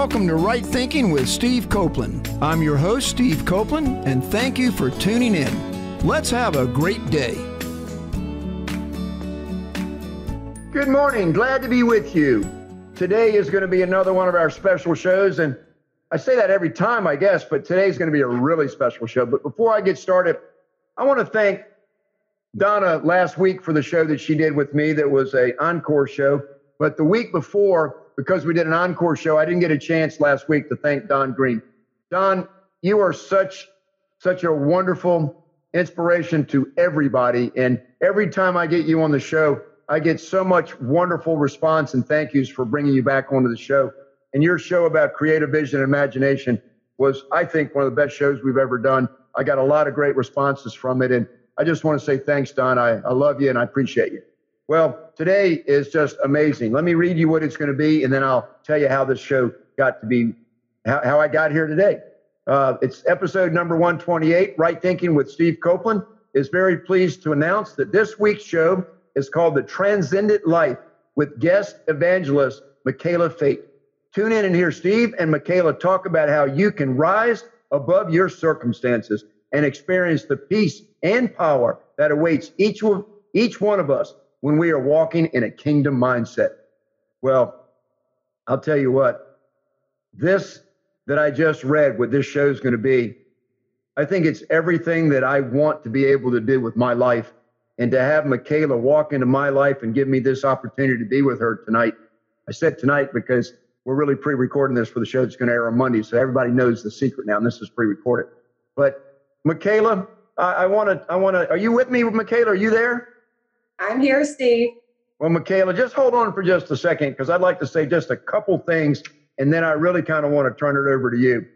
Welcome to Right Thinking with Steve Copeland. I'm your host, Steve Copeland, and thank you for tuning in. Let's have a great day. Good morning. Glad to be with you. Today is going to be another one of our special shows, and I say that every time, I guess, but today is going to be a really special show. But before I get started, I want to thank Donna last week for the show that she did with me that was a encore show. But the week before, because we did an encore show, I didn't get a chance last week to thank Don Green. Don, you are such such a wonderful inspiration to everybody. And every time I get you on the show, I get so much wonderful response and thank yous for bringing you back onto the show. And your show about creative vision and imagination was, I think, one of the best shows we've ever done. I got a lot of great responses from it. And I just want to say thanks, Don. I, I love you and I appreciate you. Well, today is just amazing. Let me read you what it's going to be, and then I'll tell you how this show got to be, how, how I got here today. Uh, it's episode number 128, Right Thinking with Steve Copeland. Is very pleased to announce that this week's show is called The Transcendent Life with guest evangelist Michaela Fate. Tune in and hear Steve and Michaela talk about how you can rise above your circumstances and experience the peace and power that awaits each each one of us when we are walking in a kingdom mindset. Well, I'll tell you what, this that I just read, what this show is going to be, I think it's everything that I want to be able to do with my life and to have Michaela walk into my life and give me this opportunity to be with her tonight. I said tonight because we're really pre-recording this for the show that's going to air on Monday, so everybody knows the secret now. And this is pre-recorded. But Michaela, I want to, I want to. Are you with me, Michaela? Are you there? I'm here, Steve. Well, Michaela, just hold on for just a second because I'd like to say just a couple things, and then I really kind of want to turn it over to you.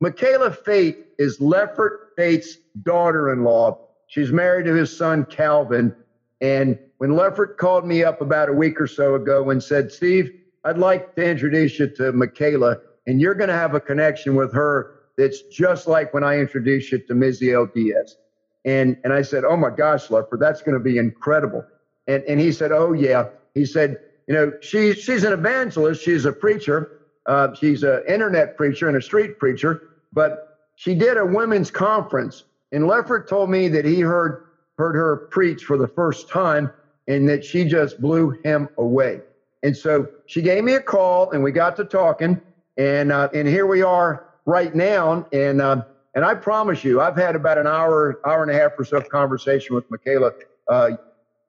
Michaela Fate is Leffert Fate's daughter-in-law She's married to his son, Calvin. And when Leffert called me up about a week or so ago and said, Steve, I'd like to introduce you to Michaela, and you're going to have a connection with her that's just like when I introduced you to Miziel Diaz. And, and I said, Oh my gosh, Leffert, that's going to be incredible. And, and he said, Oh, yeah. He said, You know, she, she's an evangelist, she's a preacher, uh, she's an internet preacher and a street preacher, but she did a women's conference and Leffert told me that he heard heard her preach for the first time and that she just blew him away. And so she gave me a call and we got to talking and uh, and here we are right now and uh, and I promise you I've had about an hour hour and a half or so conversation with Michaela uh,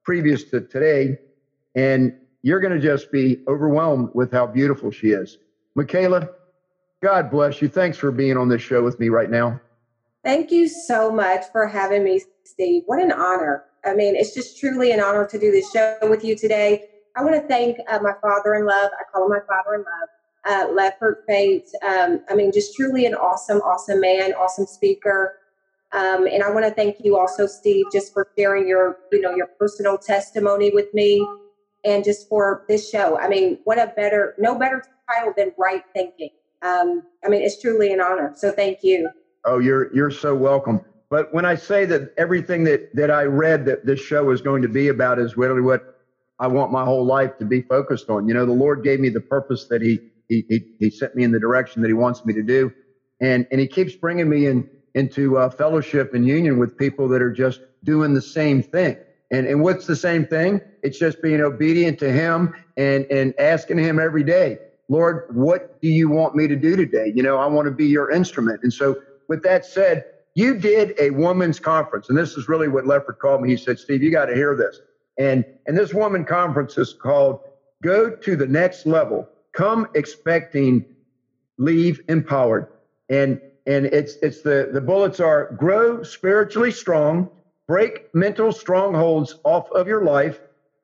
previous to today and you're going to just be overwhelmed with how beautiful she is. Michaela, God bless you. Thanks for being on this show with me right now. Thank you so much for having me, Steve. What an honor. I mean, it's just truly an honor to do this show with you today. I want to thank uh, my father in love. I call him my father in love, uh, Leffert Fate. Um, I mean, just truly an awesome, awesome man, awesome speaker. Um, and I want to thank you also, Steve, just for sharing your, you know, your personal testimony with me and just for this show. I mean, what a better, no better title than Right Thinking. Um, I mean, it's truly an honor. So thank you. Oh, you're you're so welcome. But when I say that everything that that I read that this show is going to be about is really what I want my whole life to be focused on. You know, the Lord gave me the purpose that He He He, he sent me in the direction that He wants me to do, and and He keeps bringing me in into uh, fellowship and union with people that are just doing the same thing. And and what's the same thing? It's just being obedient to Him and and asking Him every day, Lord, what do you want me to do today? You know, I want to be Your instrument, and so with that said, you did a women's conference, and this is really what Leffert called me. He said, Steve, you got to hear this. And, and this woman conference is called Go to the Next Level. Come expecting, leave empowered. And, and it's, it's the, the bullets are grow spiritually strong, break mental strongholds off of your life,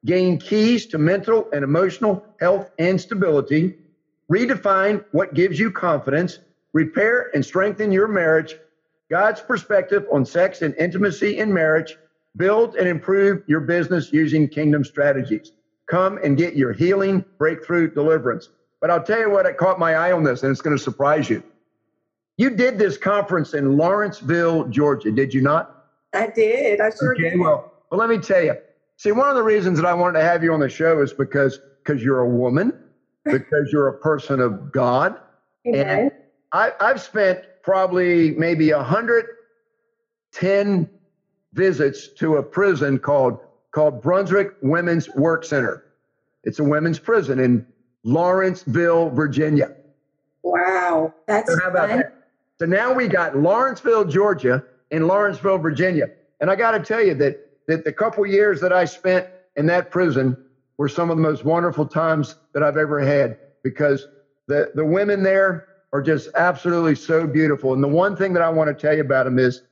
gain keys to mental and emotional health and stability, redefine what gives you confidence, repair and strengthen your marriage, God's perspective on sex and intimacy in marriage, build and improve your business using kingdom strategies. Come and get your healing, breakthrough, deliverance. But I'll tell you what, it caught my eye on this, and it's going to surprise you. You did this conference in Lawrenceville, Georgia, did you not? I did. I sure okay, did. Well, well, let me tell you. See, one of the reasons that I wanted to have you on the show is because because you're a woman, because you're a person of God, and I, I've spent probably maybe 110 visits to a prison called called Brunswick Women's Work Center. It's a women's prison in Lawrenceville, Virginia. Wow, that's So how about fun. that? So now we got Lawrenceville, Georgia, and Lawrenceville, Virginia. And I got to tell you that that the couple years that I spent in that prison were some of the most wonderful times that I've ever had because the the women there are just absolutely so beautiful. And the one thing that I want to tell you about them is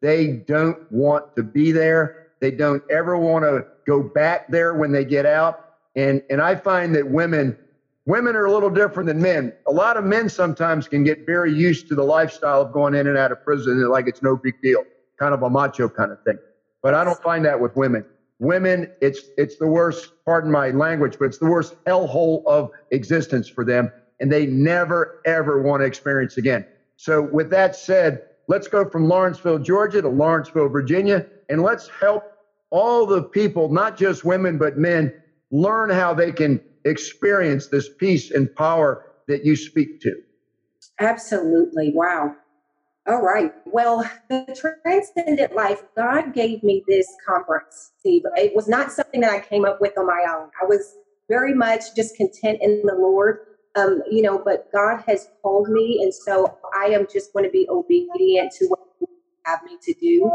they don't want to be there. They don't ever want to go back there when they get out. And and I find that women women are a little different than men. A lot of men sometimes can get very used to the lifestyle of going in and out of prison like it's no big deal, kind of a macho kind of thing. But I don't find that with women. Women, it's it's the worst, pardon my language, but it's the worst hellhole of existence for them. And they never ever want to experience again. So with that said, let's go from Lawrenceville, Georgia to Lawrenceville, Virginia, and let's help all the people, not just women, but men, learn how they can experience this peace and power that you speak to. Absolutely. Wow. All right. Well, the transcendent life, God gave me this conference, Steve. It was not something that I came up with on my own. I was very much just content in the Lord. Um, you know, but God has called me, and so I am just going to be obedient to what He have me to do.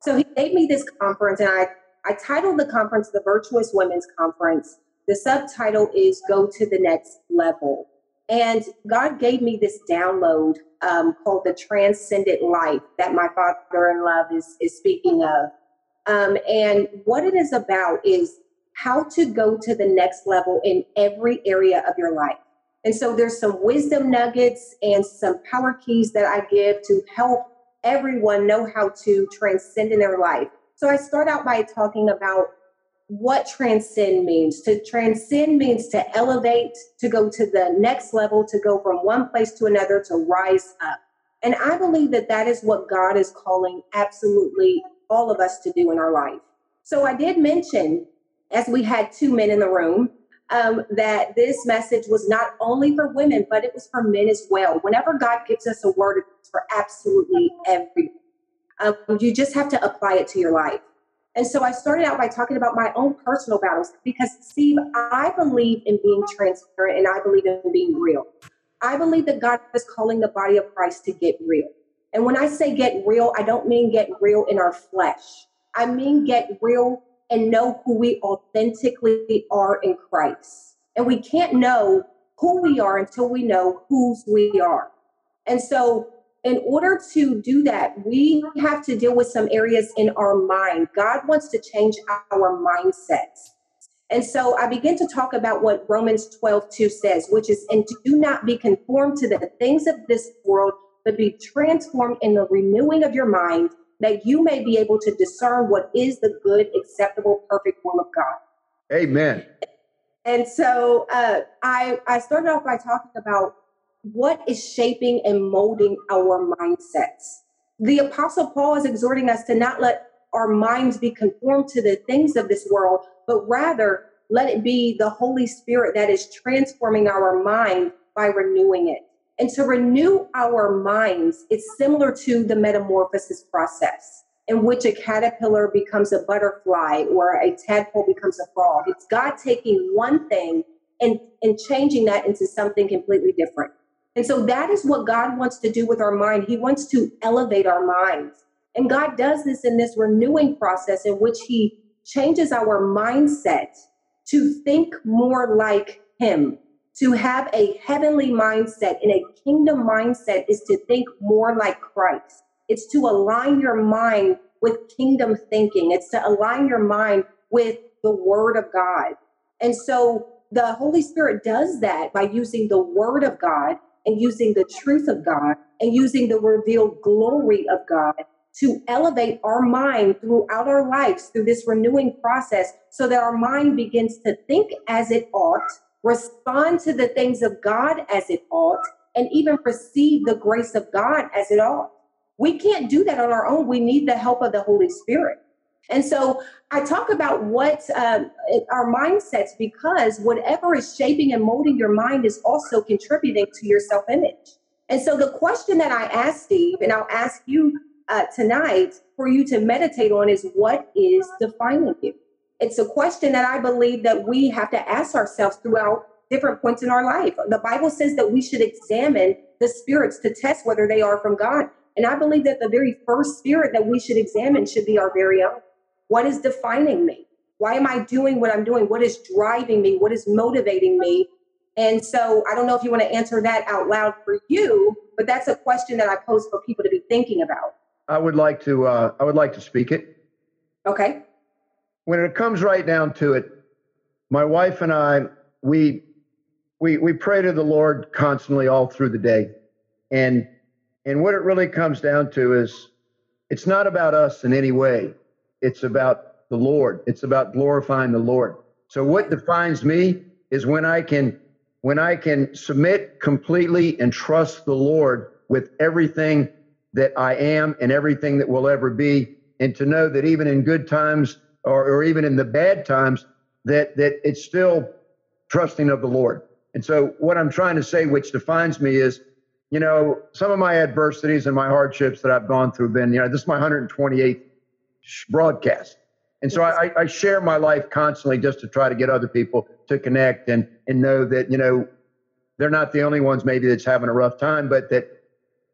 So He gave me this conference, and I I titled the conference the Virtuous Women's Conference. The subtitle is Go to the Next Level. And God gave me this download um, called the Transcendent Life that my father in love is, is speaking of. Um, and what it is about is how to go to the next level in every area of your life. And so there's some wisdom nuggets and some power keys that I give to help everyone know how to transcend in their life. So I start out by talking about what transcend means. To transcend means to elevate, to go to the next level, to go from one place to another, to rise up. And I believe that that is what God is calling absolutely all of us to do in our life. So I did mention, as we had two men in the room, um, that this message was not only for women, but it was for men as well. Whenever God gives us a word, it's for absolutely everyone. Um, you just have to apply it to your life. And so I started out by talking about my own personal battles because, Steve, I believe in being transparent and I believe in being real. I believe that God is calling the body of Christ to get real. And when I say get real, I don't mean get real in our flesh. I mean get real and know who we authentically are in Christ. And we can't know who we are until we know whose we are. And so in order to do that, we have to deal with some areas in our mind. God wants to change our mindsets. And so I begin to talk about what Romans 12, 2 says, which is, and do not be conformed to the things of this world, but be transformed in the renewing of your mind, that you may be able to discern what is the good, acceptable, perfect will of God. Amen. And so uh, I, I started off by talking about what is shaping and molding our mindsets. The Apostle Paul is exhorting us to not let our minds be conformed to the things of this world, but rather let it be the Holy Spirit that is transforming our mind by renewing it. And to renew our minds, it's similar to the metamorphosis process in which a caterpillar becomes a butterfly or a tadpole becomes a frog. It's God taking one thing and, and changing that into something completely different. And so that is what God wants to do with our mind. He wants to elevate our minds. And God does this in this renewing process in which He changes our mindset to think more like Him. To have a heavenly mindset and a kingdom mindset is to think more like Christ. It's to align your mind with kingdom thinking, it's to align your mind with the Word of God. And so the Holy Spirit does that by using the Word of God and using the truth of God and using the revealed glory of God to elevate our mind throughout our lives through this renewing process so that our mind begins to think as it ought respond to the things of God as it ought, and even receive the grace of God as it ought. We can't do that on our own. We need the help of the Holy Spirit. And so I talk about what um, our mindsets because whatever is shaping and molding your mind is also contributing to your self image. And so the question that I asked Steve, and I'll ask you uh, tonight for you to meditate on, is what is defining you? It's a question that I believe that we have to ask ourselves throughout different points in our life. The Bible says that we should examine the spirits to test whether they are from God. And I believe that the very first spirit that we should examine should be our very own. What is defining me? Why am I doing what I'm doing? What is driving me? What is motivating me? And so I don't know if you want to answer that out loud for you, but that's a question that I pose for people to be thinking about. I would like to uh, I would like to speak it. Okay. When it comes right down to it, my wife and I we we we pray to the Lord constantly all through the day. And and what it really comes down to is it's not about us in any way. It's about the Lord. It's about glorifying the Lord. So what defines me is when I can when I can submit completely and trust the Lord with everything that I am and everything that will ever be, and to know that even in good times or, or even in the bad times, that that it's still trusting of the Lord. And so what I'm trying to say, which defines me, is you know, some of my adversities and my hardships that I've gone through have been, you know, this is my 128th broadcast. And so I, I share my life constantly just to try to get other people to connect and, and know that, you know, they're not the only ones maybe that's having a rough time, but that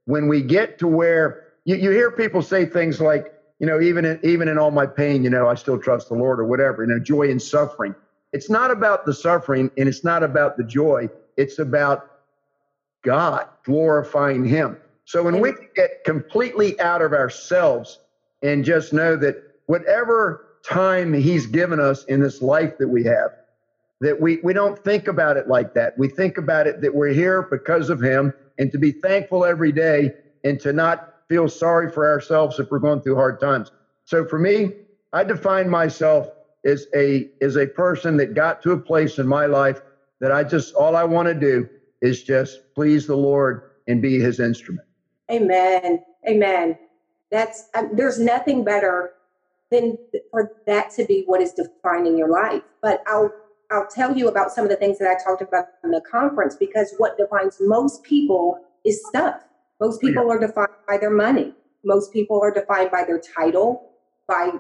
when we get to where you, you hear people say things like, you know, even in, even in all my pain, you know, I still trust the Lord or whatever, you know, joy in suffering. It's not about the suffering and it's not about the joy. It's about God, glorifying Him. So when we get completely out of ourselves and just know that whatever time He's given us in this life that we have, that we, we don't think about it like that. We think about it that we're here because of Him and to be thankful every day and to not feel sorry for ourselves if we're going through hard times. So for me, I define myself as a as a person that got to a place in my life that I just all I want to do is just please the Lord and be his instrument. Amen. Amen. That's um, there's nothing better than for that to be what is defining your life. But I'll I'll tell you about some of the things that I talked about in the conference because what defines most people is stuff. Most oh, people are defined by their money. Most people are defined by their title, by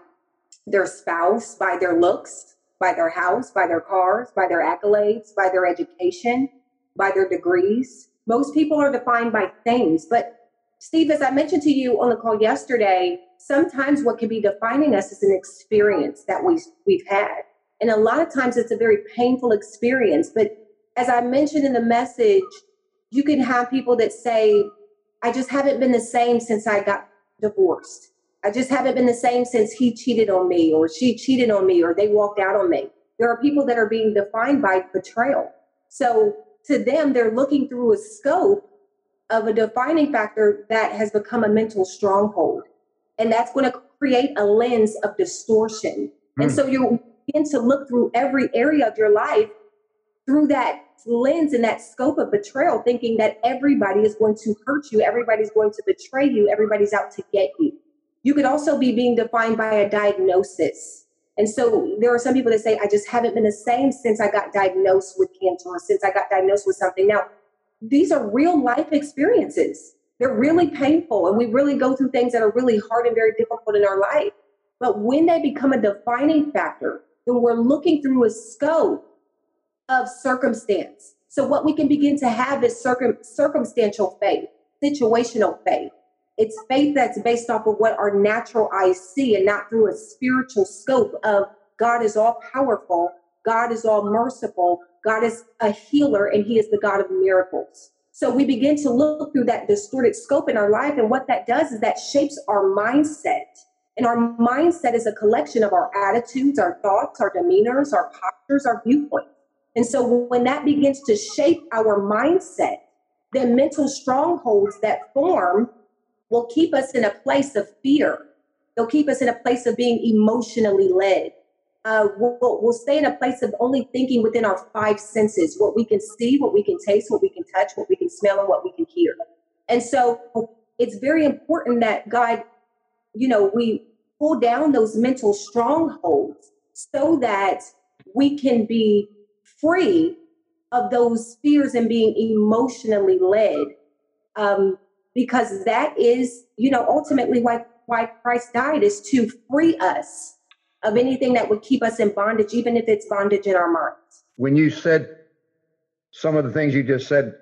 their spouse, by their looks, by their house, by their cars, by their accolades, by their education by their degrees. Most people are defined by things. But Steve, as I mentioned to you on the call yesterday, sometimes what can be defining us is an experience that we, we've had. And a lot of times it's a very painful experience. But as I mentioned in the message, you can have people that say, I just haven't been the same since I got divorced. I just haven't been the same since he cheated on me or she cheated on me or they walked out on me. There are people that are being defined by betrayal. So to them, they're looking through a scope of a defining factor that has become a mental stronghold. And that's going to create a lens of distortion. Mm. And hmm. so you begin to look through every area of your life through that lens and that scope of betrayal, thinking that everybody is going to hurt you, everybody's going to betray you, everybody's out to get you. You could also be being defined by a diagnosis and so there are some people that say, I just haven't been the same since I got diagnosed with cancer or since I got diagnosed with something. Now, these are real life experiences. They're really painful, and we really go through things that are really hard and very difficult in our life. But when they become a defining factor, then we're looking through a scope of circumstance. So, what we can begin to have is circum- circumstantial faith, situational faith. It's faith that's based off of what our natural eyes see and not through a spiritual scope of God is all powerful, God is all merciful, God is a healer, and He is the God of miracles. So we begin to look through that distorted scope in our life. And what that does is that shapes our mindset. And our mindset is a collection of our attitudes, our thoughts, our demeanors, our postures, our viewpoints. And so when that begins to shape our mindset, then mental strongholds that form will keep us in a place of fear. They'll keep us in a place of being emotionally led. Uh, we'll, we'll stay in a place of only thinking within our five senses what we can see, what we can taste, what we can touch, what we can smell, and what we can hear. And so it's very important that God, you know, we pull down those mental strongholds so that we can be free of those fears and being emotionally led. Um, because that is, you know, ultimately why why Christ died is to free us of anything that would keep us in bondage, even if it's bondage in our minds. When you said some of the things you just said,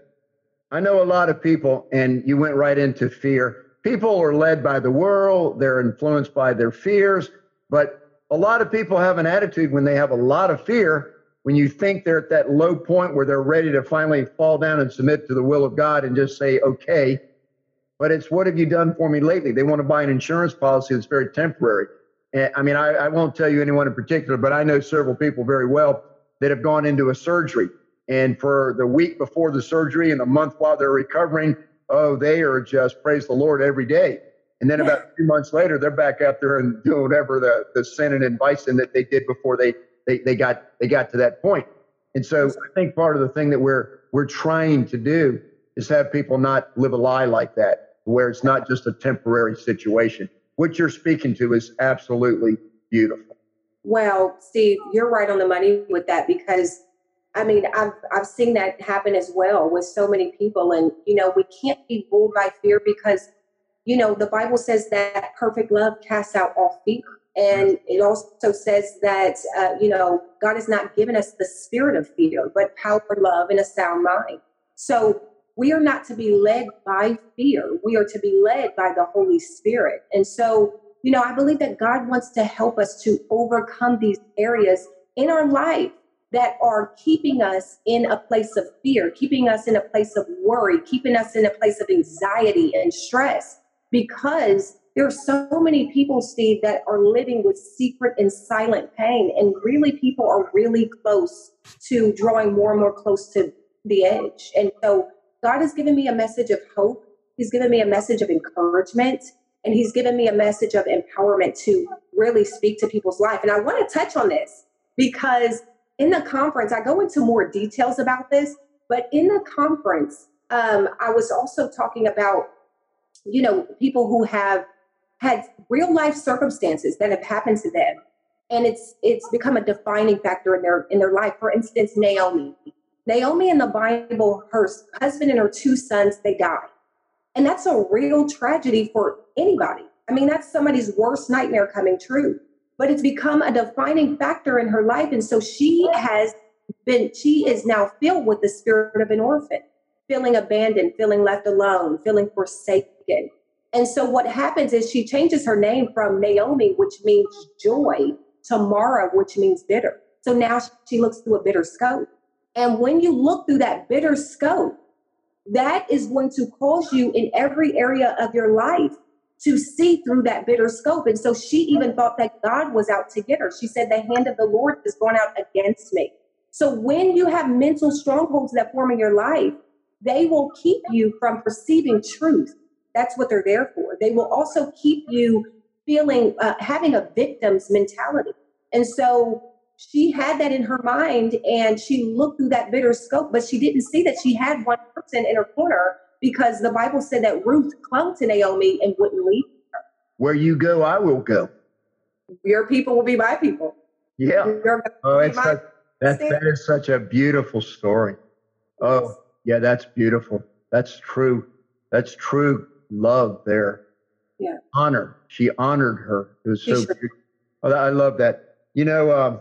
I know a lot of people, and you went right into fear. People are led by the world, they're influenced by their fears, but a lot of people have an attitude when they have a lot of fear, when you think they're at that low point where they're ready to finally fall down and submit to the will of God and just say, okay, but it's what have you done for me lately? They want to buy an insurance policy that's very temporary. And I mean, I, I won't tell you anyone in particular, but I know several people very well that have gone into a surgery. And for the week before the surgery and the month while they're recovering, oh, they are just praise the Lord every day. And then about two months later, they're back out there and doing whatever the, the sin and advising that they did before they, they, they got they got to that point. And so I think part of the thing that we're we're trying to do is have people not live a lie like that where it's not just a temporary situation. What you're speaking to is absolutely beautiful. Well, Steve, you're right on the money with that because I mean, I've I've seen that happen as well with so many people, and you know, we can't be ruled by fear because you know the Bible says that perfect love casts out all fear, and it also says that uh, you know God has not given us the spirit of fear, but power, love, and a sound mind. So we are not to be led by fear. We are to be led by the Holy Spirit. And so, you know, I believe that God wants to help us to overcome these areas in our life that are keeping us in a place of fear, keeping us in a place of worry, keeping us in a place of anxiety and stress, because there are so many people, Steve, that are living with secret and silent pain. And really, people are really close to drawing more and more close to the edge. And so God has given me a message of hope. He's given me a message of encouragement. And he's given me a message of empowerment to really speak to people's life. And I want to touch on this because in the conference, I go into more details about this, but in the conference, um, I was also talking about, you know, people who have had real life circumstances that have happened to them. And it's it's become a defining factor in their in their life. For instance, Naomi. Naomi in the Bible, her husband and her two sons, they die. And that's a real tragedy for anybody. I mean, that's somebody's worst nightmare coming true. But it's become a defining factor in her life. And so she has been, she is now filled with the spirit of an orphan, feeling abandoned, feeling left alone, feeling forsaken. And so what happens is she changes her name from Naomi, which means joy, to Mara, which means bitter. So now she looks through a bitter scope. And when you look through that bitter scope, that is going to cause you in every area of your life to see through that bitter scope. And so she even thought that God was out to get her. She said, The hand of the Lord is going out against me. So when you have mental strongholds that form in your life, they will keep you from perceiving truth. That's what they're there for. They will also keep you feeling, uh, having a victim's mentality. And so she had that in her mind and she looked through that bitter scope, but she didn't see that she had one person in her corner because the Bible said that Ruth clung to Naomi and wouldn't leave her. Where you go, I will go. Your people will be my people. Yeah. Oh, it's such, that, that is such a beautiful story. Oh, yeah, that's beautiful. That's true. That's true love there. Yeah. Honor. She honored her. It was so beautiful. Oh, I love that. You know, um,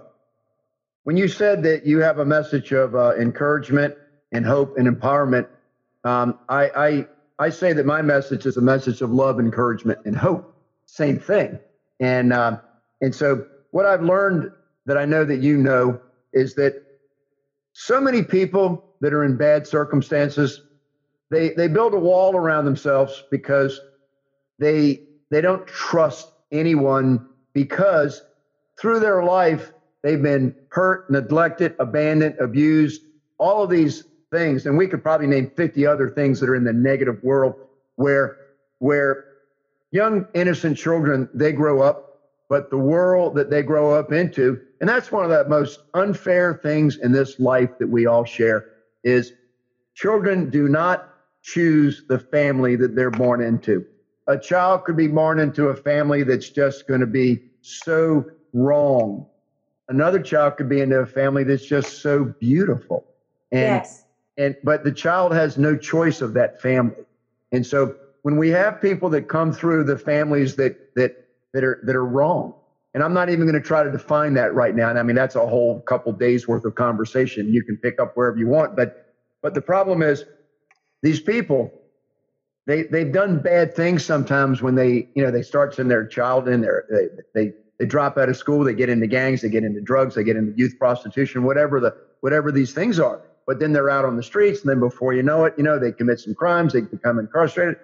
when you said that you have a message of uh, encouragement and hope and empowerment, um, I, I, I say that my message is a message of love, encouragement, and hope. Same thing. And uh, and so what I've learned that I know that you know is that so many people that are in bad circumstances, they they build a wall around themselves because they they don't trust anyone because through their life They've been hurt, neglected, abandoned, abused, all of these things. And we could probably name 50 other things that are in the negative world where, where young, innocent children, they grow up but the world that they grow up into. And that's one of the most unfair things in this life that we all share is children do not choose the family that they're born into. A child could be born into a family that's just going to be so wrong. Another child could be into a family that's just so beautiful. And yes. and but the child has no choice of that family. And so when we have people that come through the families that that that are that are wrong, and I'm not even going to try to define that right now. And I mean that's a whole couple days worth of conversation you can pick up wherever you want. But but the problem is these people they they've done bad things sometimes when they you know they start in their child in there they, they they drop out of school they get into gangs they get into drugs they get into youth prostitution whatever the whatever these things are but then they're out on the streets and then before you know it you know they commit some crimes they become incarcerated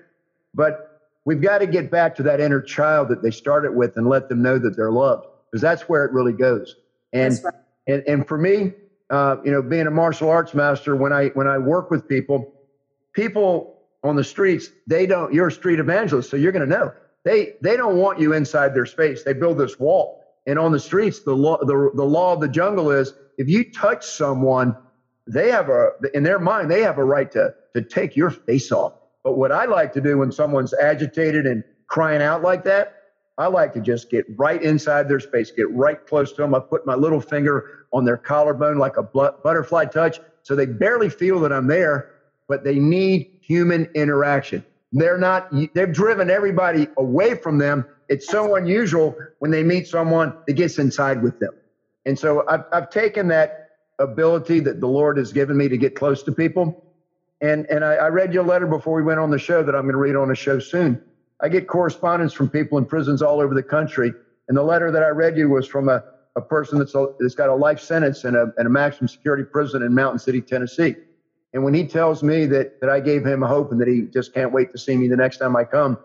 but we've got to get back to that inner child that they started with and let them know that they're loved because that's where it really goes and right. and, and for me uh, you know being a martial arts master when i when i work with people people on the streets, they don't, you're a street evangelist, so you're going to know. They, they don't want you inside their space. They build this wall. And on the streets, the law, the, the law of the jungle is if you touch someone, they have a, in their mind, they have a right to, to take your face off. But what I like to do when someone's agitated and crying out like that, I like to just get right inside their space, get right close to them. I put my little finger on their collarbone like a butterfly touch so they barely feel that I'm there but they need human interaction. They're not, they've driven everybody away from them. It's so unusual when they meet someone that gets inside with them. And so I've, I've taken that ability that the Lord has given me to get close to people. And, and I, I read your letter before we went on the show that I'm going to read on a show soon. I get correspondence from people in prisons all over the country. And the letter that I read you was from a, a person that's, a, that's got a life sentence in a, in a maximum security prison in Mountain City, Tennessee. And when he tells me that, that I gave him hope and that he just can't wait to see me the next time I come,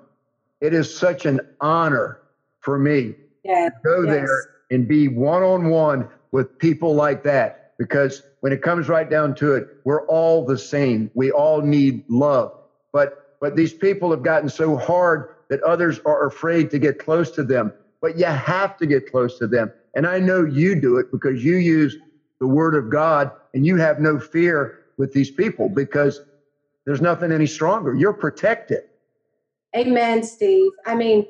it is such an honor for me yeah. to go yes. there and be one on one with people like that. Because when it comes right down to it, we're all the same. We all need love. But but these people have gotten so hard that others are afraid to get close to them. But you have to get close to them. And I know you do it because you use the word of God and you have no fear with these people because there's nothing any stronger. You're protected. Amen, Steve. I mean,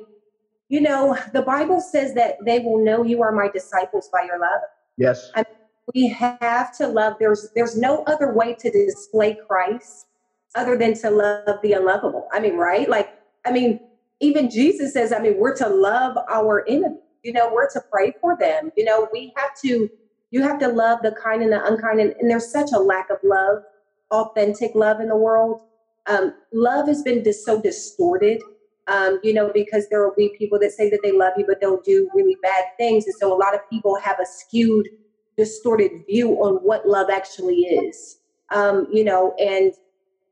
you know, the Bible says that they will know you are my disciples by your love. Yes. I mean, we have to love. There's there's no other way to display Christ other than to love the unlovable. I mean, right? Like, I mean, even Jesus says, I mean, we're to love our enemy. You know, we're to pray for them. You know, we have to you have to love the kind and the unkind. And, and there's such a lack of love, authentic love in the world. Um, love has been dis- so distorted, um, you know, because there will be people that say that they love you, but they'll do really bad things. And so a lot of people have a skewed, distorted view on what love actually is, um, you know, and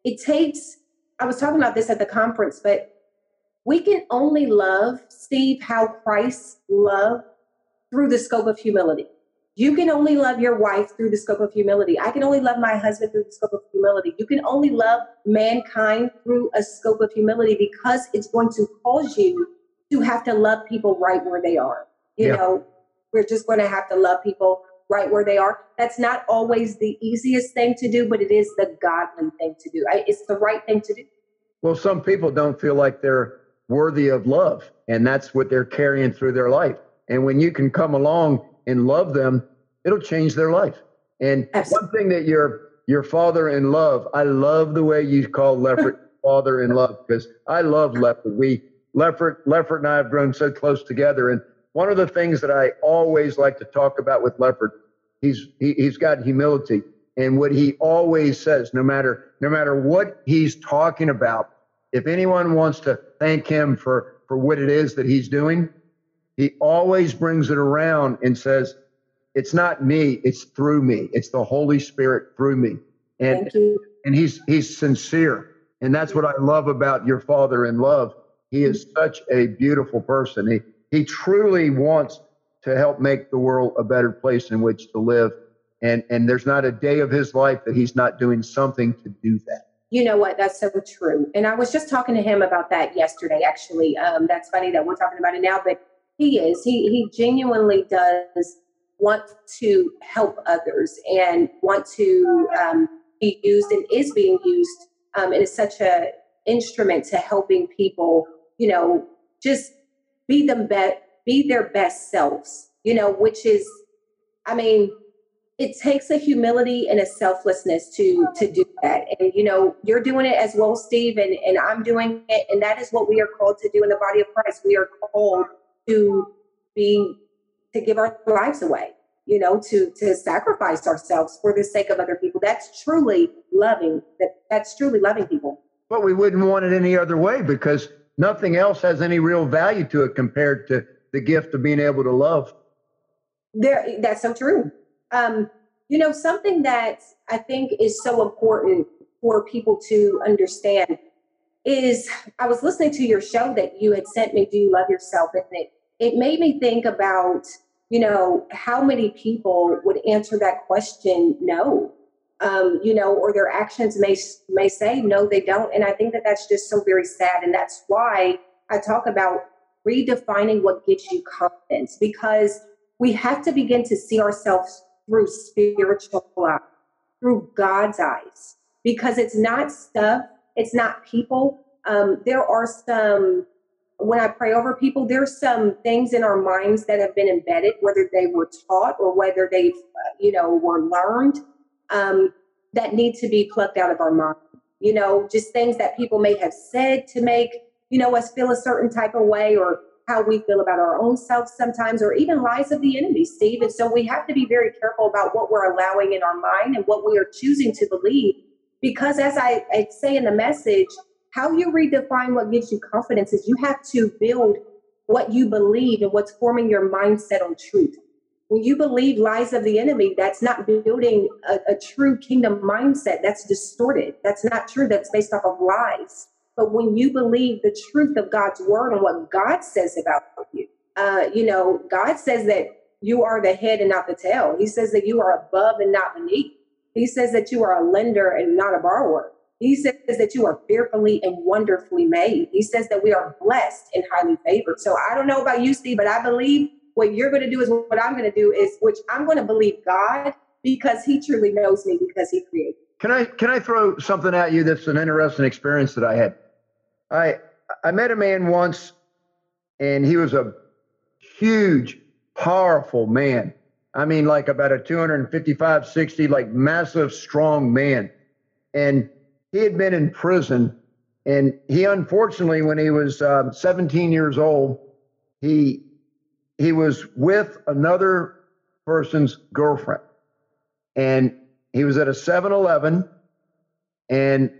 it takes, I was talking about this at the conference, but we can only love, Steve, how Christ loved through the scope of humility. You can only love your wife through the scope of humility. I can only love my husband through the scope of humility. You can only love mankind through a scope of humility because it's going to cause you to have to love people right where they are. You yeah. know, we're just going to have to love people right where they are. That's not always the easiest thing to do, but it is the godly thing to do. It's the right thing to do. Well, some people don't feel like they're worthy of love, and that's what they're carrying through their life. And when you can come along and love them, it'll change their life. And Absolutely. one thing that your your father in love, I love the way you call Leffert father in love because I love Leffert. We Leffert Leffert and I have grown so close together. And one of the things that I always like to talk about with Leffert, he's he, he's got humility. And what he always says, no matter no matter what he's talking about, if anyone wants to thank him for for what it is that he's doing, he always brings it around and says, It's not me, it's through me. It's the Holy Spirit through me. And and he's he's sincere. And that's what I love about your father in love. He is such a beautiful person. He he truly wants to help make the world a better place in which to live. And and there's not a day of his life that he's not doing something to do that. You know what? That's so true. And I was just talking to him about that yesterday, actually. Um, that's funny that we're talking about it now, but he is. He he genuinely does want to help others and want to um, be used and is being used um, and is such a instrument to helping people. You know, just be them be- be their best selves. You know, which is, I mean, it takes a humility and a selflessness to to do that and you know you're doing it as well steve and, and i'm doing it and that is what we are called to do in the body of christ we are called to be to give our lives away you know to to sacrifice ourselves for the sake of other people. That's truly loving that that's truly loving people. But we wouldn't want it any other way because nothing else has any real value to it compared to the gift of being able to love. There that's so true. Um, you know, something that I think is so important for people to understand is I was listening to your show that you had sent me, Do You Love Yourself? And it, it made me think about, you know, how many people would answer that question, no. Um, you know, or their actions may may say no, they don't, and I think that that's just so very sad, and that's why I talk about redefining what gives you confidence because we have to begin to see ourselves through spiritual eyes, through God's eyes, because it's not stuff, it's not people. Um, there are some, when I pray over people, there's some things in our minds that have been embedded, whether they were taught or whether they've, uh, you know, were learned, um, that need to be plucked out of our mind. You know, just things that people may have said to make, you know, us feel a certain type of way or how we feel about our own selves sometimes, or even lies of the enemy, Steve. And so we have to be very careful about what we're allowing in our mind and what we are choosing to believe. Because as I, I say in the message, how you redefine what gives you confidence is you have to build what you believe and what's forming your mindset on truth. When you believe lies of the enemy, that's not building a, a true kingdom mindset. That's distorted. That's not true. That's based off of lies. But when you believe the truth of God's word and what God says about you, uh, you know, God says that you are the head and not the tail. He says that you are above and not beneath. He says that you are a lender and not a borrower. He says that you are fearfully and wonderfully made. He says that we are blessed and highly favored. So I don't know about you, Steve, but I believe what you're going to do is what I'm going to do is, which I'm going to believe God because He truly knows me because He created. Can I can I throw something at you that's an interesting experience that I had? I I met a man once, and he was a huge, powerful man. I mean, like about a 255, 60, like massive, strong man. And he had been in prison. And he, unfortunately, when he was um, 17 years old, he he was with another person's girlfriend. And he was at a 7 Eleven and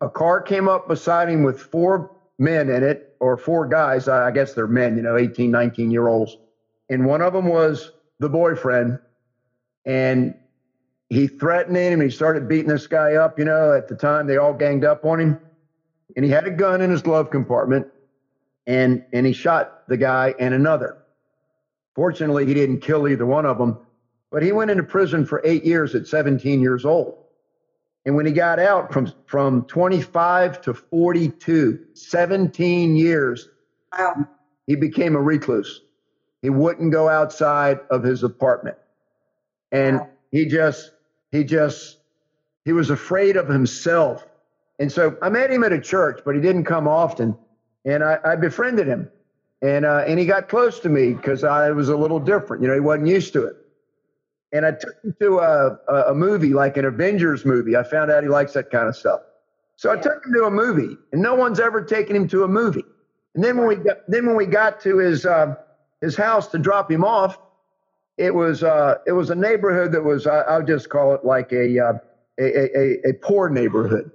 a car came up beside him with four men in it, or four guys. I guess they're men, you know, 18, 19 year olds. And one of them was the boyfriend. And he threatened him and he started beating this guy up. You know, at the time they all ganged up on him. And he had a gun in his glove compartment and, and he shot the guy and another. Fortunately, he didn't kill either one of them, but he went into prison for eight years at 17 years old. And when he got out from, from 25 to 42, 17 years, wow. he became a recluse. He wouldn't go outside of his apartment. And wow. he just, he just, he was afraid of himself. And so I met him at a church, but he didn't come often. And I, I befriended him. And, uh, and he got close to me because I was a little different. You know, he wasn't used to it and I took him to a, a movie, like an Avengers movie. I found out he likes that kind of stuff. So I took him to a movie, and no one's ever taken him to a movie. And then when we got, then when we got to his uh, his house to drop him off, it was uh, it was a neighborhood that was I, will just call it like a, uh, a, a a poor neighborhood.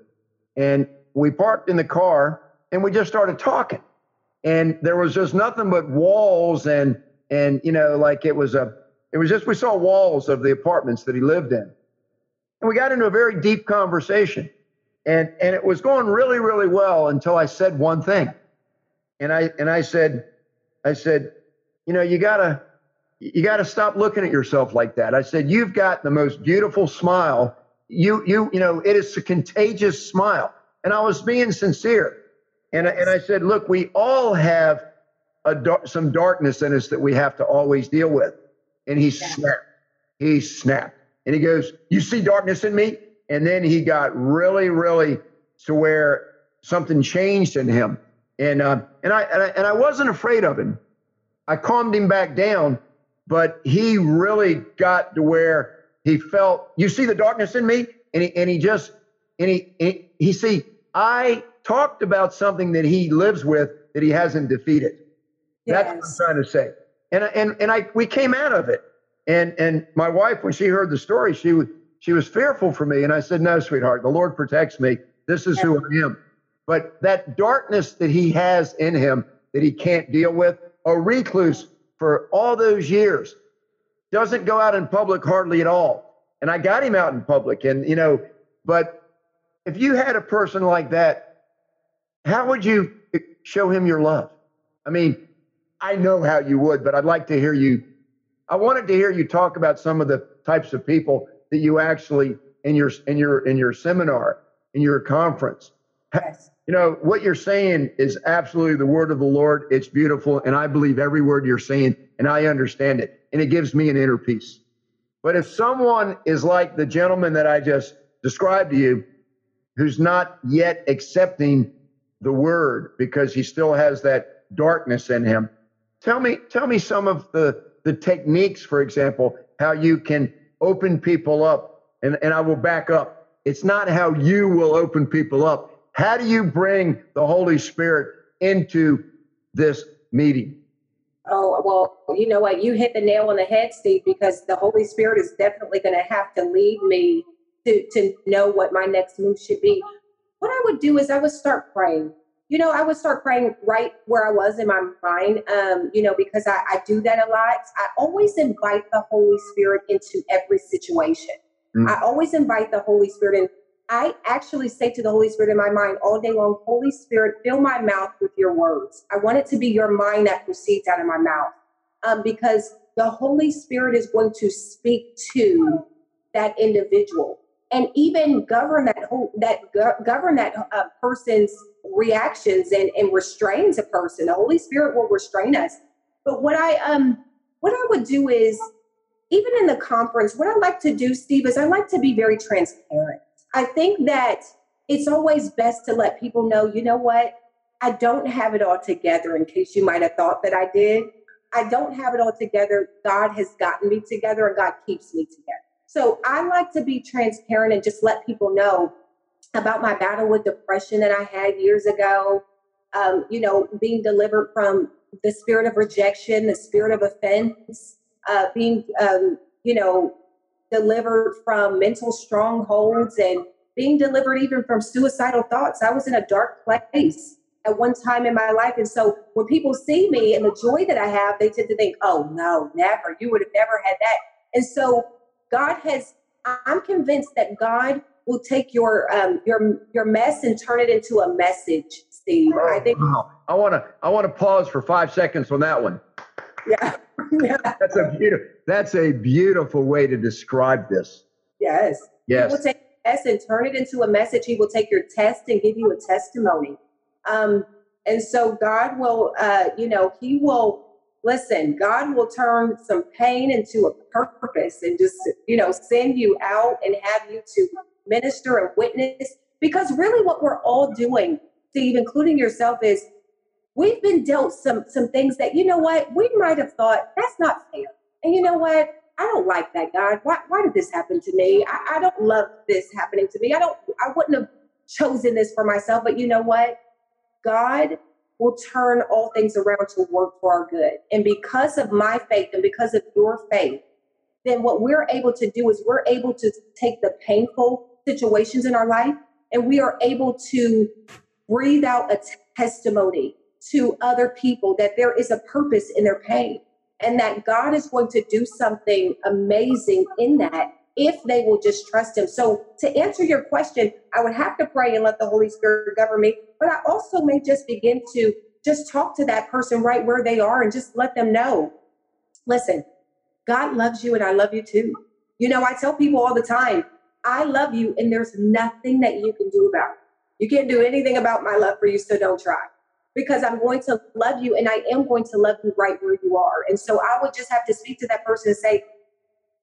And we parked in the car and we just started talking, and there was just nothing but walls and and you know like it was a it was just we saw walls of the apartments that he lived in. And we got into a very deep conversation. And and it was going really, really well until I said one thing. And I and I said, I said, you know, you gotta you gotta stop looking at yourself like that. I said, you've got the most beautiful smile. You you you know, it is a contagious smile. And I was being sincere. And, and I said, look, we all have a, some darkness in us that we have to always deal with. And he snapped. He snapped. And he goes, You see darkness in me? And then he got really, really to where something changed in him. And, uh, and, I, and I and I wasn't afraid of him. I calmed him back down, but he really got to where he felt, you see the darkness in me? And he, and he just, and he, he, he see, I talked about something that he lives with that he hasn't defeated. Yes. That's what I'm trying to say. And, and, and I, we came out of it. And, and my wife, when she heard the story, she was, she was fearful for me. And I said, no, sweetheart, the Lord protects me. This is who I am. But that darkness that he has in him that he can't deal with, a recluse for all those years, doesn't go out in public hardly at all. And I got him out in public. And, you know, but if you had a person like that, how would you show him your love? I mean, I know how you would, but I'd like to hear you. I wanted to hear you talk about some of the types of people that you actually in your in your in your seminar in your conference. Yes. You know what you're saying is absolutely the word of the Lord. It's beautiful, and I believe every word you're saying, and I understand it, and it gives me an inner peace. But if someone is like the gentleman that I just described to you, who's not yet accepting the word because he still has that darkness in him, tell me tell me some of the the techniques, for example, how you can open people up. And, and I will back up. It's not how you will open people up. How do you bring the Holy Spirit into this meeting? Oh, well, you know what? You hit the nail on the head, Steve, because the Holy Spirit is definitely going to have to lead me to, to know what my next move should be. What I would do is I would start praying you know, I would start praying right where I was in my mind, um, you know, because I, I, do that a lot. I always invite the Holy Spirit into every situation. Mm. I always invite the Holy Spirit in. I actually say to the Holy Spirit in my mind all day long, Holy Spirit, fill my mouth with your words. I want it to be your mind that proceeds out of my mouth um, because the Holy Spirit is going to speak to that individual and even govern that whole that go- govern that uh, person's reactions and, and restrains a person. The Holy Spirit will restrain us. But what I um what I would do is even in the conference, what I like to do, Steve, is I like to be very transparent. I think that it's always best to let people know, you know what, I don't have it all together in case you might have thought that I did. I don't have it all together. God has gotten me together and God keeps me together. So I like to be transparent and just let people know about my battle with depression that I had years ago. Um, you know, being delivered from the spirit of rejection, the spirit of offense, uh, being, um, you know, delivered from mental strongholds and being delivered even from suicidal thoughts. I was in a dark place at one time in my life. And so when people see me and the joy that I have, they tend to think, oh, no, never. You would have never had that. And so God has, I'm convinced that God will take your um, your your mess and turn it into a message, Steve. Oh, I think wow. I want to I want to pause for five seconds on that one. Yeah. yeah. That's a beautiful that's a beautiful way to describe this. Yes. Yes. He will take test and turn it into a message. He will take your test and give you a testimony. Um, and so God will, uh, you know, He will listen, God will turn some pain into a purpose and just, you know, send you out and have you to minister and witness. Because really what we're all doing, Steve, including yourself, is we've been dealt some some things that, you know what, we might have thought that's not fair. And you know what? I don't like that, God. Why, why did this happen to me? I, I don't love this happening to me. I don't, I wouldn't have chosen this for myself. But you know what? God will turn all things around to work for our good. And because of my faith and because of your faith, then what we're able to do is we're able to take the painful situations in our life and we are able to breathe out a testimony to other people that there is a purpose in their pain and that God is going to do something amazing in that if they will just trust him. So to answer your question, I would have to pray and let the Holy Spirit govern me, but I also may just begin to just talk to that person right where they are and just let them know. Listen, God loves you and I love you too. You know, I tell people all the time, I love you and there's nothing that you can do about it. You can't do anything about my love for you, so don't try. Because I'm going to love you and I am going to love you right where you are. And so I would just have to speak to that person and say,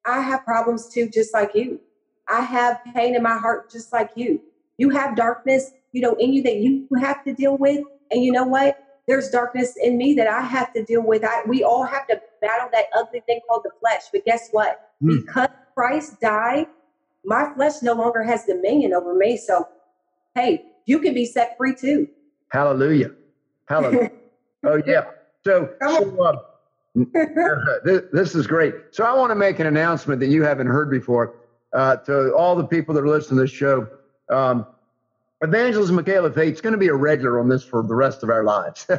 I have problems too, just like you. I have pain in my heart, just like you. You have darkness, you know, in you that you have to deal with. And you know what? There's darkness in me that I have to deal with. I, we all have to battle that ugly thing called the flesh. But guess what? Mm. Because Christ died, my flesh no longer has dominion over me. So, hey, you can be set free too. Hallelujah. Hallelujah. oh, yeah. So, so uh, this, this, is great. So, I want to make an announcement that you haven't heard before uh, to all the people that are listening to this show. Um, Evangelist Mickaela Fate's going to be a regular on this for the rest of our lives.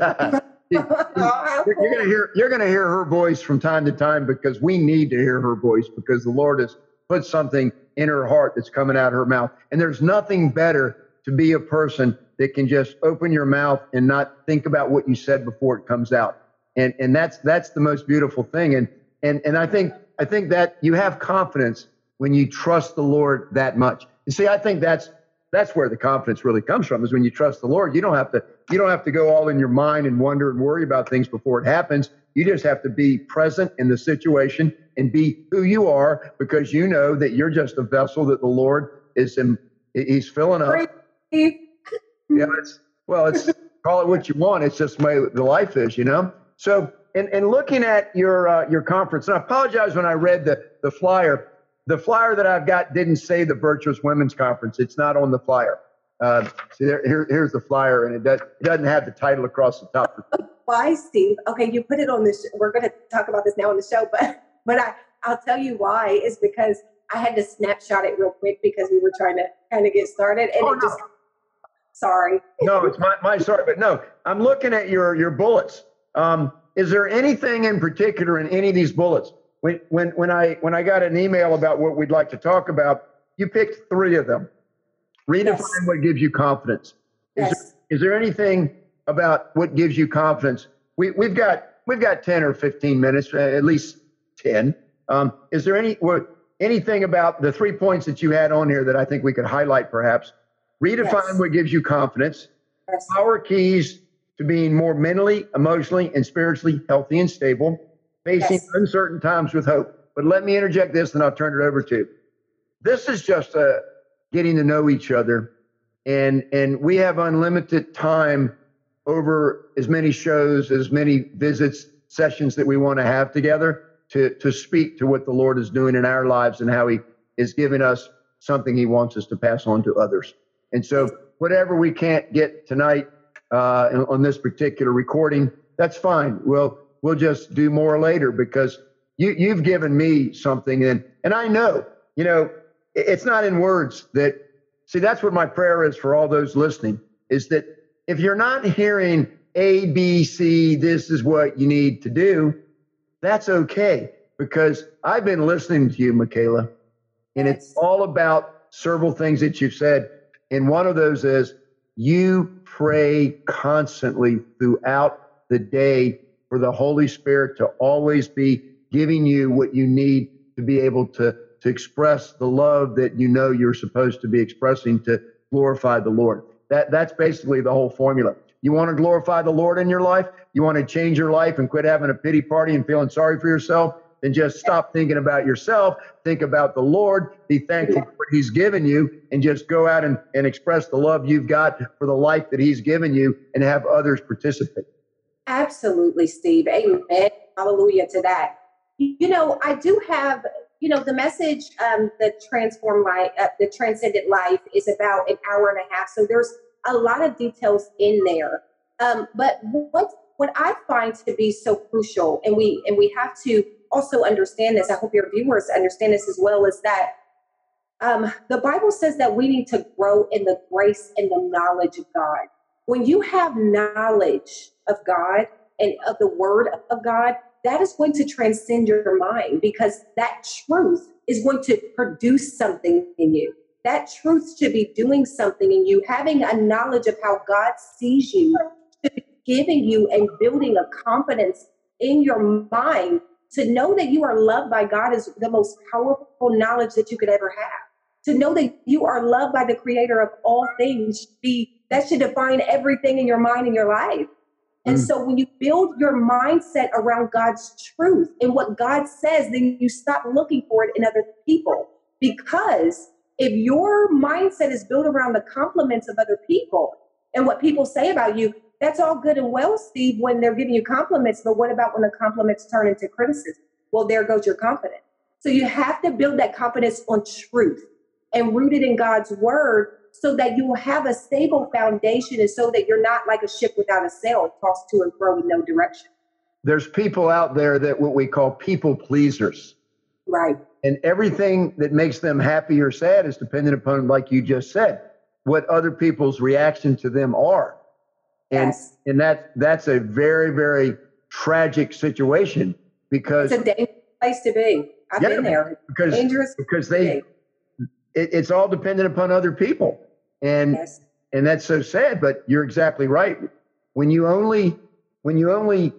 you're going to hear you're going to hear her voice from time to time because we need to hear her voice because the Lord has put something in her heart that's coming out of her mouth. And there's nothing better to be a person that can just open your mouth and not think about what you said before it comes out. And and that's that's the most beautiful thing. And and and I think I think that you have confidence when you trust the Lord that much. You see, I think that's that's where the confidence really comes from is when you trust the Lord. You don't have to you don't have to go all in your mind and wonder and worry about things before it happens. You just have to be present in the situation and be who you are because you know that you're just a vessel that the Lord is in, he's filling up. Yeah, it's well, it's call it what you want. It's just my the life is, you know. So, and and looking at your uh, your conference, and I apologize when I read the the flyer the flyer that I've got didn't say the Virtuous Women's Conference. It's not on the flyer. Uh, see, there, here, here's the flyer, and it, does, it doesn't have the title across the top. Why, Steve? Okay, you put it on this. We're going to talk about this now on the show, but but I I'll tell you why is because I had to snapshot it real quick because we were trying to kind of get started, and oh, it no. just. Sorry. no, it's my, my sorry, but no, I'm looking at your your bullets. Um, is there anything in particular in any of these bullets when when when I when I got an email about what we'd like to talk about, you picked three of them. Redefine yes. what gives you confidence. Is, yes. there, is there anything about what gives you confidence? We we've got we've got ten or fifteen minutes, uh, at least ten. Um, is there any what, anything about the three points that you had on here that I think we could highlight perhaps? Redefine yes. what gives you confidence. Yes. Power keys to being more mentally, emotionally, and spiritually healthy and stable facing yes. uncertain times with hope. But let me interject this, and I'll turn it over to. This is just a uh, getting to know each other, and and we have unlimited time over as many shows, as many visits, sessions that we want to have together to to speak to what the Lord is doing in our lives and how He is giving us something He wants us to pass on to others. And so, whatever we can't get tonight uh, on this particular recording, that's fine. We'll we'll just do more later because you you've given me something and and I know, you know, it's not in words that see that's what my prayer is for all those listening is that if you're not hearing A, B, C, this is what you need to do, that's okay. Because I've been listening to you, Mickaela, and it's all about several things that you've said. And one of those is you pray constantly throughout the day for the Holy Spirit to always be giving you what you need to be able to, to express the love that you know you're supposed to be expressing to glorify the Lord. That, that's basically the whole formula. You want to glorify the Lord in your life? You want to change your life and quit having a pity party and feeling sorry for yourself? Then just stop thinking about yourself. Think about the Lord. Be thankful for what He's given you and just go out and, and express the love you've got for the life that He's given you and have others participate. Absolutely, Steve. Amen. Hallelujah to that. You know, I do have, you know, the message, um, the transform life, uh, the transcendent life is about an hour and a half. So there's a lot of details in there. Um, but what what I find to be so crucial, and we and we have to also understand this. I hope your viewers understand this as well. Is that um, the Bible says that we need to grow in the grace and the knowledge of God. When you have knowledge of God and of the word of God, that is going to transcend your mind because that truth is going to produce something in you. That truth should be doing something in you, having a knowledge of how God sees you, giving you and building a confidence in your mind to know that you are loved by God is the most powerful knowledge that you could ever have. To know that you are loved by the creator of all things should be that should define everything in your mind and your life. And mm. so when you build your mindset around God's truth and what God says, then you stop looking for it in other people. Because if your mindset is built around the compliments of other people and what people say about you, that's all good and well, Steve, when they're giving you compliments. But what about when the compliments turn into criticism? Well, there goes your confidence. So you have to build that confidence on truth and rooted in God's word so that you will have a stable foundation and so that you're not like a ship without a sail, tossed to and fro with no direction. There's people out there that what we call people pleasers. Right. And everything that makes them happy or sad is dependent upon, like you just said, what other people's reaction to them are. And yes. and that that's a very, very tragic situation because it's a dangerous place to be. I've yeah, been there. Because, dangerous because they it, it's all dependent upon other people. And yes. and that's so sad, but you're exactly right. When you only when you only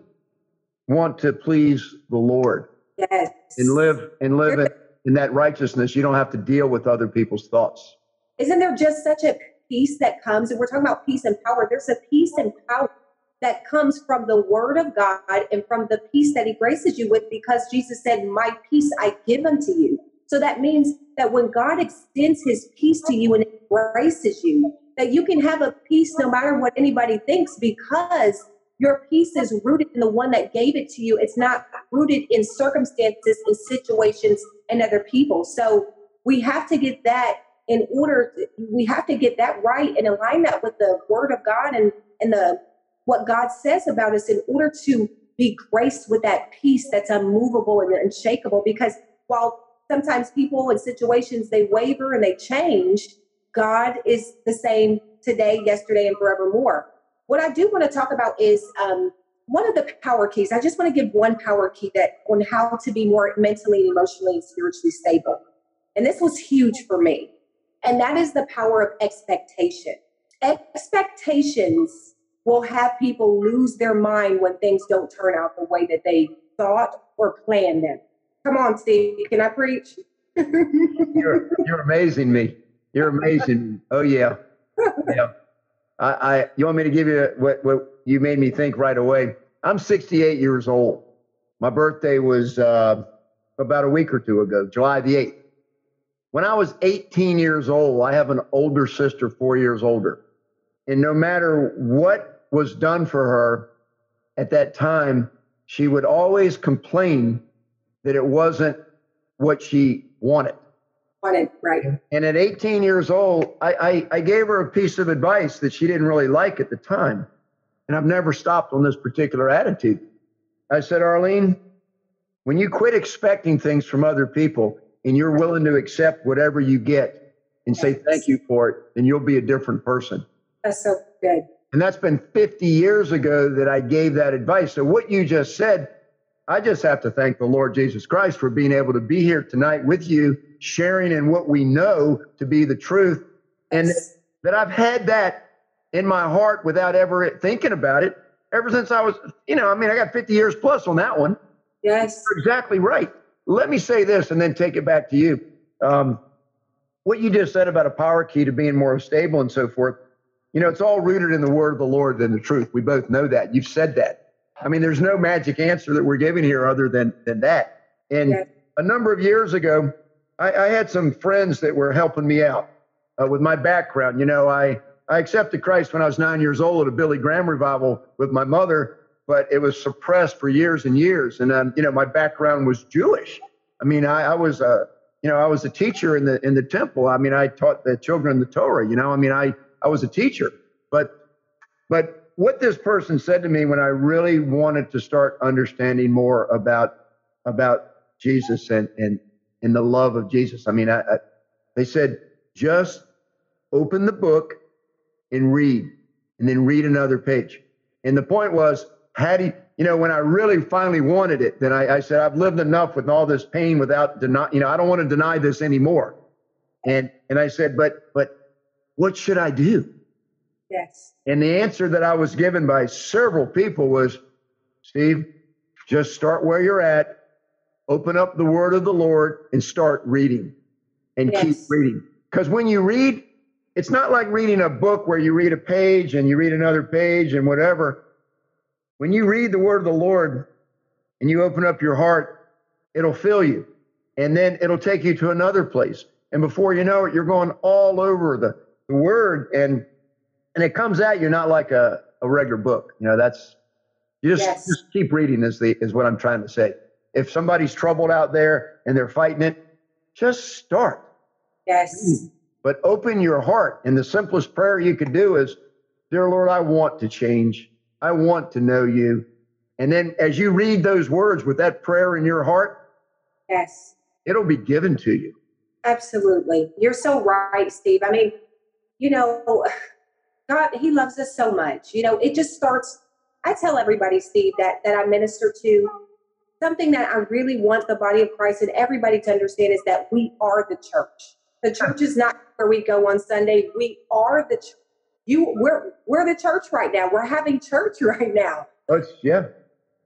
want to please the Lord yes. and live and live in, in that righteousness, you don't have to deal with other people's thoughts. Isn't there just such a peace that comes? And we're talking about peace and power. There's a peace and power that comes from the word of God and from the peace that he graces you with because Jesus said, My peace I give unto you. So that means that when God extends his peace to you and embraces you, that you can have a peace no matter what anybody thinks because your peace is rooted in the one that gave it to you. It's not rooted in circumstances and situations and other people. So we have to get that in order we have to get that right and align that with the word of God and and the what God says about us in order to be graced with that peace that's unmovable and unshakable because while sometimes people in situations they waver and they change. God is the same today, yesterday, and forevermore. What I do want to talk about is um, one of the power keys. I just want to give one power key that on how to be more mentally, and emotionally, and spiritually stable. And this was huge for me. And that is the power of expectation. Expectations will have people lose their mind when things don't turn out the way that they thought or planned them. Come on, Steve. Can I preach? you're you're amazing me. You're amazing. Oh yeah. Yeah. I, I you want me to give you what what you made me think right away. I'm 68 years old. My birthday was uh, about a week or two ago, July the 8th. When I was 18 years old, I have an older sister, four years older. And no matter what was done for her at that time, she would always complain that it wasn't what she wanted. Wanted, right. And at 18 years old, I, I, I gave her a piece of advice that she didn't really like at the time. And I've never stopped on this particular attitude. I said, Arlene, when you quit expecting things from other people and you're willing to accept whatever you get and say thank you for it, then you'll be a different person. That's so good. And that's been 50 years ago that I gave that advice. So what you just said I just have to thank the Lord Jesus Christ for being able to be here tonight with you, sharing in what we know to be the truth. And that I've had that in my heart without ever thinking about it ever since I was, you know, I mean, I got 50 years plus on that one. Yes. You're exactly right. Let me say this and then take it back to you. Um, what you just said about a power key to being more stable and so forth, you know, it's all rooted in the word of the Lord and the truth. We both know that. You've said that. I mean, there's no magic answer that we're giving here other than than that. And yeah. a number of years ago, I, I, had some friends that were helping me out uh, with my background. You know, I I accepted Christ when I was nine years old at a Billy Graham revival with my mother, but it was suppressed for years and years. And um, you know, my background was Jewish. I mean, I, I was a you know I was a teacher in the in the temple. I mean, I taught the children the Torah. You know, I mean, I I was a teacher, but but what this person said to me when I really wanted to start understanding more about about Jesus and and and the love of Jesus. I mean, I, I, they said just open the book and read, and then read another page. And the point was, had he, you know, when I really finally wanted it, then I, I said, I've lived enough with all this pain without deny, you know, I don't want to deny this anymore. And and I said, but but what should I do? Yes. And the answer that I was given by several people was Steve, just start where you're at, open up the word of the Lord, and start reading and yes. keep reading. Because when you read, it's not like reading a book where you read a page and you read another page and whatever. When you read the word of the Lord and you open up your heart, it'll fill you. And then it'll take you to another place. And before you know it, you're going all over the, the word and and it comes at you not like a, a regular book. You know, that's you just Yes. just keep reading is the is what I'm trying to say. If somebody's troubled out there and they're fighting it, just start. Yes. But open your heart. And the simplest prayer you could do is, Dear Lord, I want to change. I want to know you. And then as you read those words with that prayer in your heart, Yes. it'll be given to you. Absolutely. You're so right, Steve. I mean, you know, God, He loves us so much. You know, it just starts. I tell everybody, Steve, that that I minister to, something that I really want the body of Christ and everybody to understand is that we are the church. The church is not where we go on Sunday. We are the church. You we're we're the church right now. We're having church right now. Oh, yeah.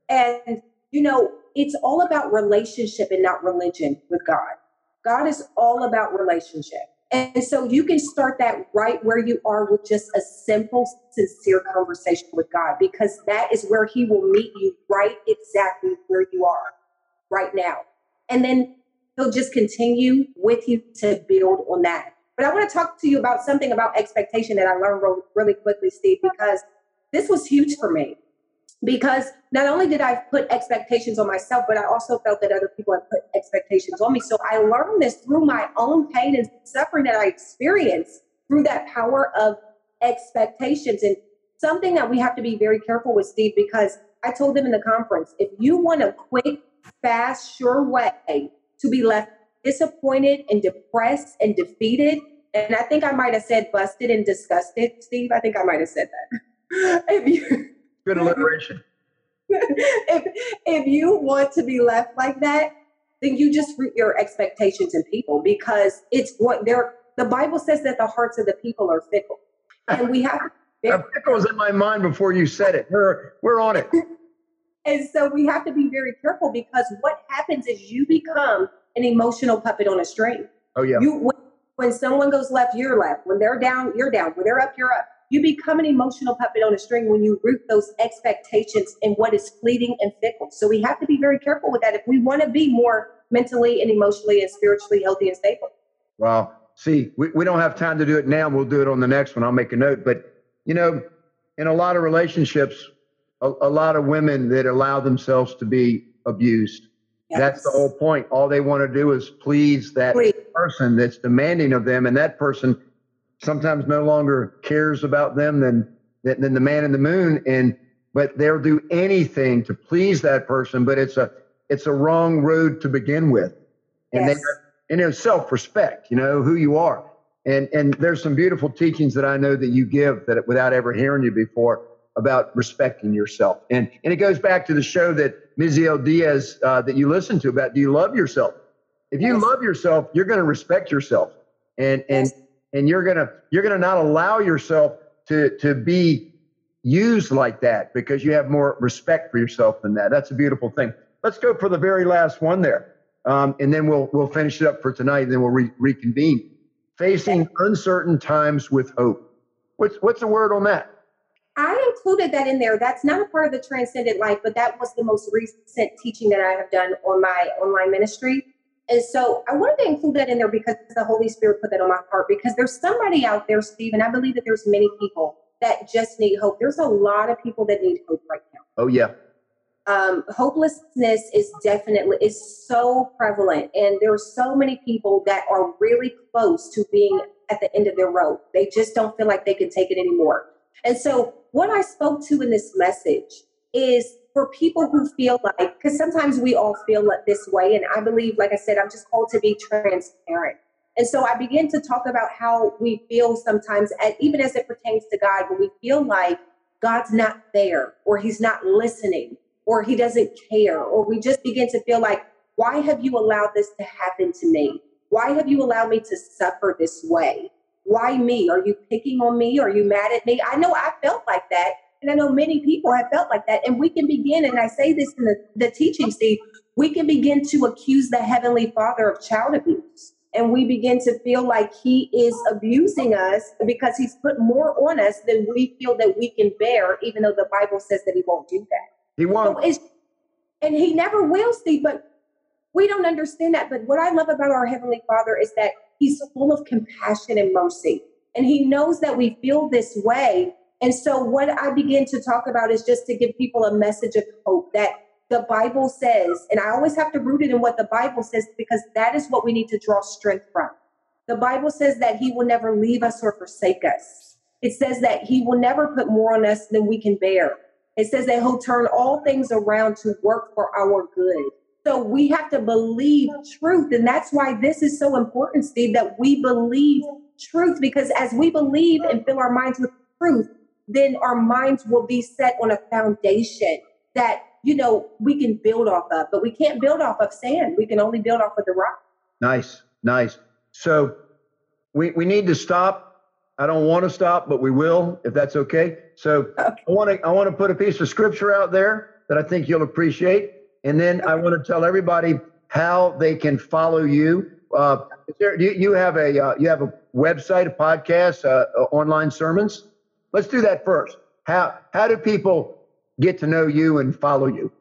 And, you know, it's all about relationship and not religion with God. God is all about relationship. And so you can start that right where you are with just a simple, sincere conversation with God, because that is where He will meet you right exactly where you are right now. And then He'll just continue with you to build on that. But I want to talk to you about something about expectation that I learned real- really quickly, Steve, because this was huge for me because not only did I put expectations on myself, but I also felt that other people had put expectations on me. So I learned this through my own pain and suffering that I experienced through that power of expectations. And something that we have to be very careful with, Steve, because I told them in the conference if you want a quick, fast, sure way to be left disappointed and depressed and defeated, and I think I might have said busted and disgusted, Steve. I think I might have said that. if you Good alliteration. if if you want to be left like that, then you just root your expectations in people because it's what they're. The Bible says that the hearts of the people are fickle, and we have. That pickle was in my mind before you said it. We're, we're on it. And so we have to be very careful because what happens is you become an emotional puppet on a string. Oh, yeah. You when, someone goes left, you're left. When they're down, you're down. When they're up, you're up. You become an emotional puppet on a string when you root those expectations in what is fleeting and fickle. So we have to be very careful with that if we want to be more mentally and emotionally and spiritually healthy and stable. Wow. See, we, we don't have time to do it now. We'll do it on the next one. I'll make a note. But, you know, in a lot of relationships, a, a lot of women that allow themselves to be abused. That's the whole point. All they want to do is please that Please. person that's demanding of them. And that person sometimes no longer cares about them than, than, the man in the moon. And, but they'll do anything to please that person, but it's a, it's a wrong road to begin with. And Yes. and it's self-respect, you know, who you are. And, and there's some beautiful teachings that I know that you give that without ever hearing you before about respecting yourself. And, and it goes back to the show that Miziel Diaz, uh, that you listen to about, do you love yourself? If you Yes. love yourself, you're going to respect yourself and, and, Yes. and you're going to, you're to not allow yourself to, to be used like that because you have more respect for yourself than that. That's a beautiful thing. Let's go for the very last one there. Um, and then we'll, we'll finish it up for tonight and then we'll re- reconvene. Facing uncertain times with hope. What's, what's the word on that? I included that in there. That's not a part of the transcendent life, but that was the most recent teaching that I have done on my online ministry. And so I wanted to include that in there because the Holy Spirit put that on my heart. Because there's somebody out there, Steve, and I believe that there's many people that just need hope. There's a lot of people that need hope right now. Oh, yeah. Um, hopelessness is definitely is so prevalent, and there are so many people that are really close to being at the end of their rope. They just don't feel like they can take it anymore. And so, what I spoke to in this message is for people who feel like, because sometimes we all feel like this way. And I believe, like I said, I'm just called to be transparent. And so I begin to talk about how we feel sometimes, and even as it pertains to God, when we feel like God's not there, or He's not listening, or He doesn't care, or we just begin to feel like, why have you allowed this to happen to me? Why have you allowed me to suffer this way? Why me? Are you picking on me? Are you mad at me? I know I felt like that. And I know many people have felt like that. And we can begin, and I say this in the, the teaching, Steve, we can begin to accuse the Heavenly Father of child abuse. and we begin to feel like he is abusing us because he's put more on us than we feel that we can bear, even though the Bible says that he won't do that. He won't. So and he never will, Steve, but we don't understand that. But what I love about our Heavenly Father is that he's full of compassion and mercy. And he knows that we feel this way. And so, what I begin to talk about is just to give people a message of hope that the Bible says, and I always have to root it in what the Bible says because that is what we need to draw strength from. The Bible says that He will never leave us or forsake us. It says that He will never put more on us than we can bear. It says that He'll turn all things around to work for our good. So we have to believe truth. And that's why this is so important, Steve, that we believe truth, because as we believe and fill our minds with truth, then our minds will be set on a foundation that you know, we can build off of, but we can't build off of sand. We can only build off of the rock. Nice, nice. So we, we need to stop. I don't want to stop, but we will, if that's okay. So okay. I want to I want to put a piece of scripture out there that I think you'll appreciate, and then. I want to tell everybody how they can follow you. Uh, there, you, you have a uh, you have a website, a podcast, uh, uh, online sermons. Let's do that first. How how do people get to know you and follow you?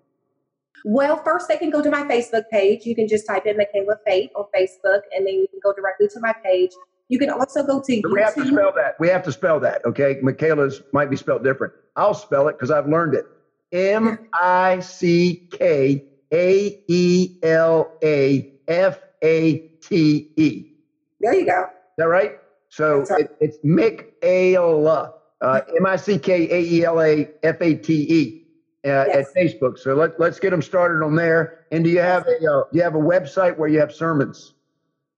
Well, first they can go to my Facebook page. You can just type in Mickaela Fate on Facebook, and then you can go directly to my page. You can also go to. We have to spell that. We have to spell that. Okay, Mickaela's might be spelled different. I'll spell it because I've learned it. M I C K A E L A F A T E. There you go. Is that right? So right. It, it's Mickaela uh, M I C K A E L A F A T E uh, yes. at Facebook. So let, let's get them started on there. And do you have a uh, you have a website where you have sermons?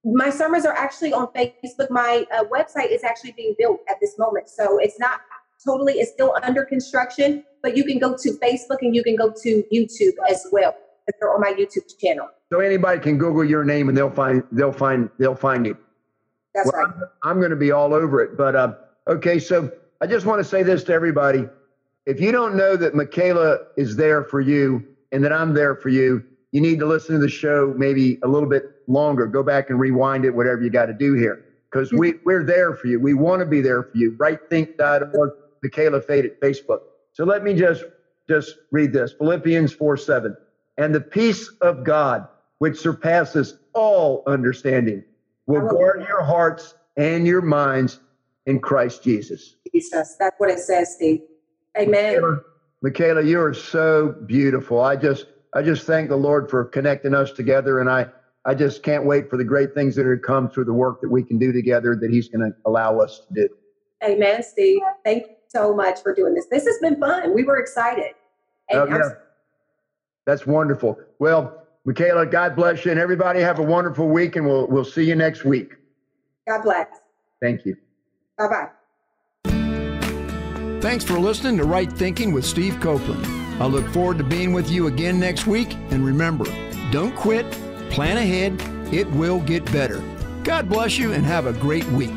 My sermons are actually on Facebook. My uh, website is actually being built at this moment, so it's not totally. It's still under construction, but you can go to Facebook and you can go to YouTube as well. They're on my YouTube channel. So anybody can Google your name and they'll find they'll find they'll find you. That's well, right. I'm, I'm going to be all over it, but uh, okay. So I just want to say this to everybody. If you don't know that Mickaela is there for you and that I'm there for you, you need to listen to the show maybe a little bit longer. Go back and rewind it, whatever you got to do here. Because we, we're there for you. We want to be there for you. Rightthink.org, Mickaela Fate at Facebook. So let me just just read this. Philippians 4 7. And the peace of God, which surpasses all understanding, will guard your hearts and your minds in Christ Jesus. Jesus. That's what it says, Steve. Amen. Mickaela, Mickaela, you are so beautiful. I just I just thank the Lord for connecting us together and I I just can't wait for the great things that are to come through the work that we can do together that he's going to allow us to do. Amen, Steve. Thank you so much for doing this. This has been fun. We were excited. oh, yeah. That's wonderful. Well, Mickaela, God bless you and everybody have a wonderful week and we'll we'll see you next week. God bless. Thank you. Bye bye. Thanks for listening to Right Thinking with Steve Copeland. I look forward to being with you again next week. And remember, don't quit, plan ahead, it will get better. God bless you and have a great week.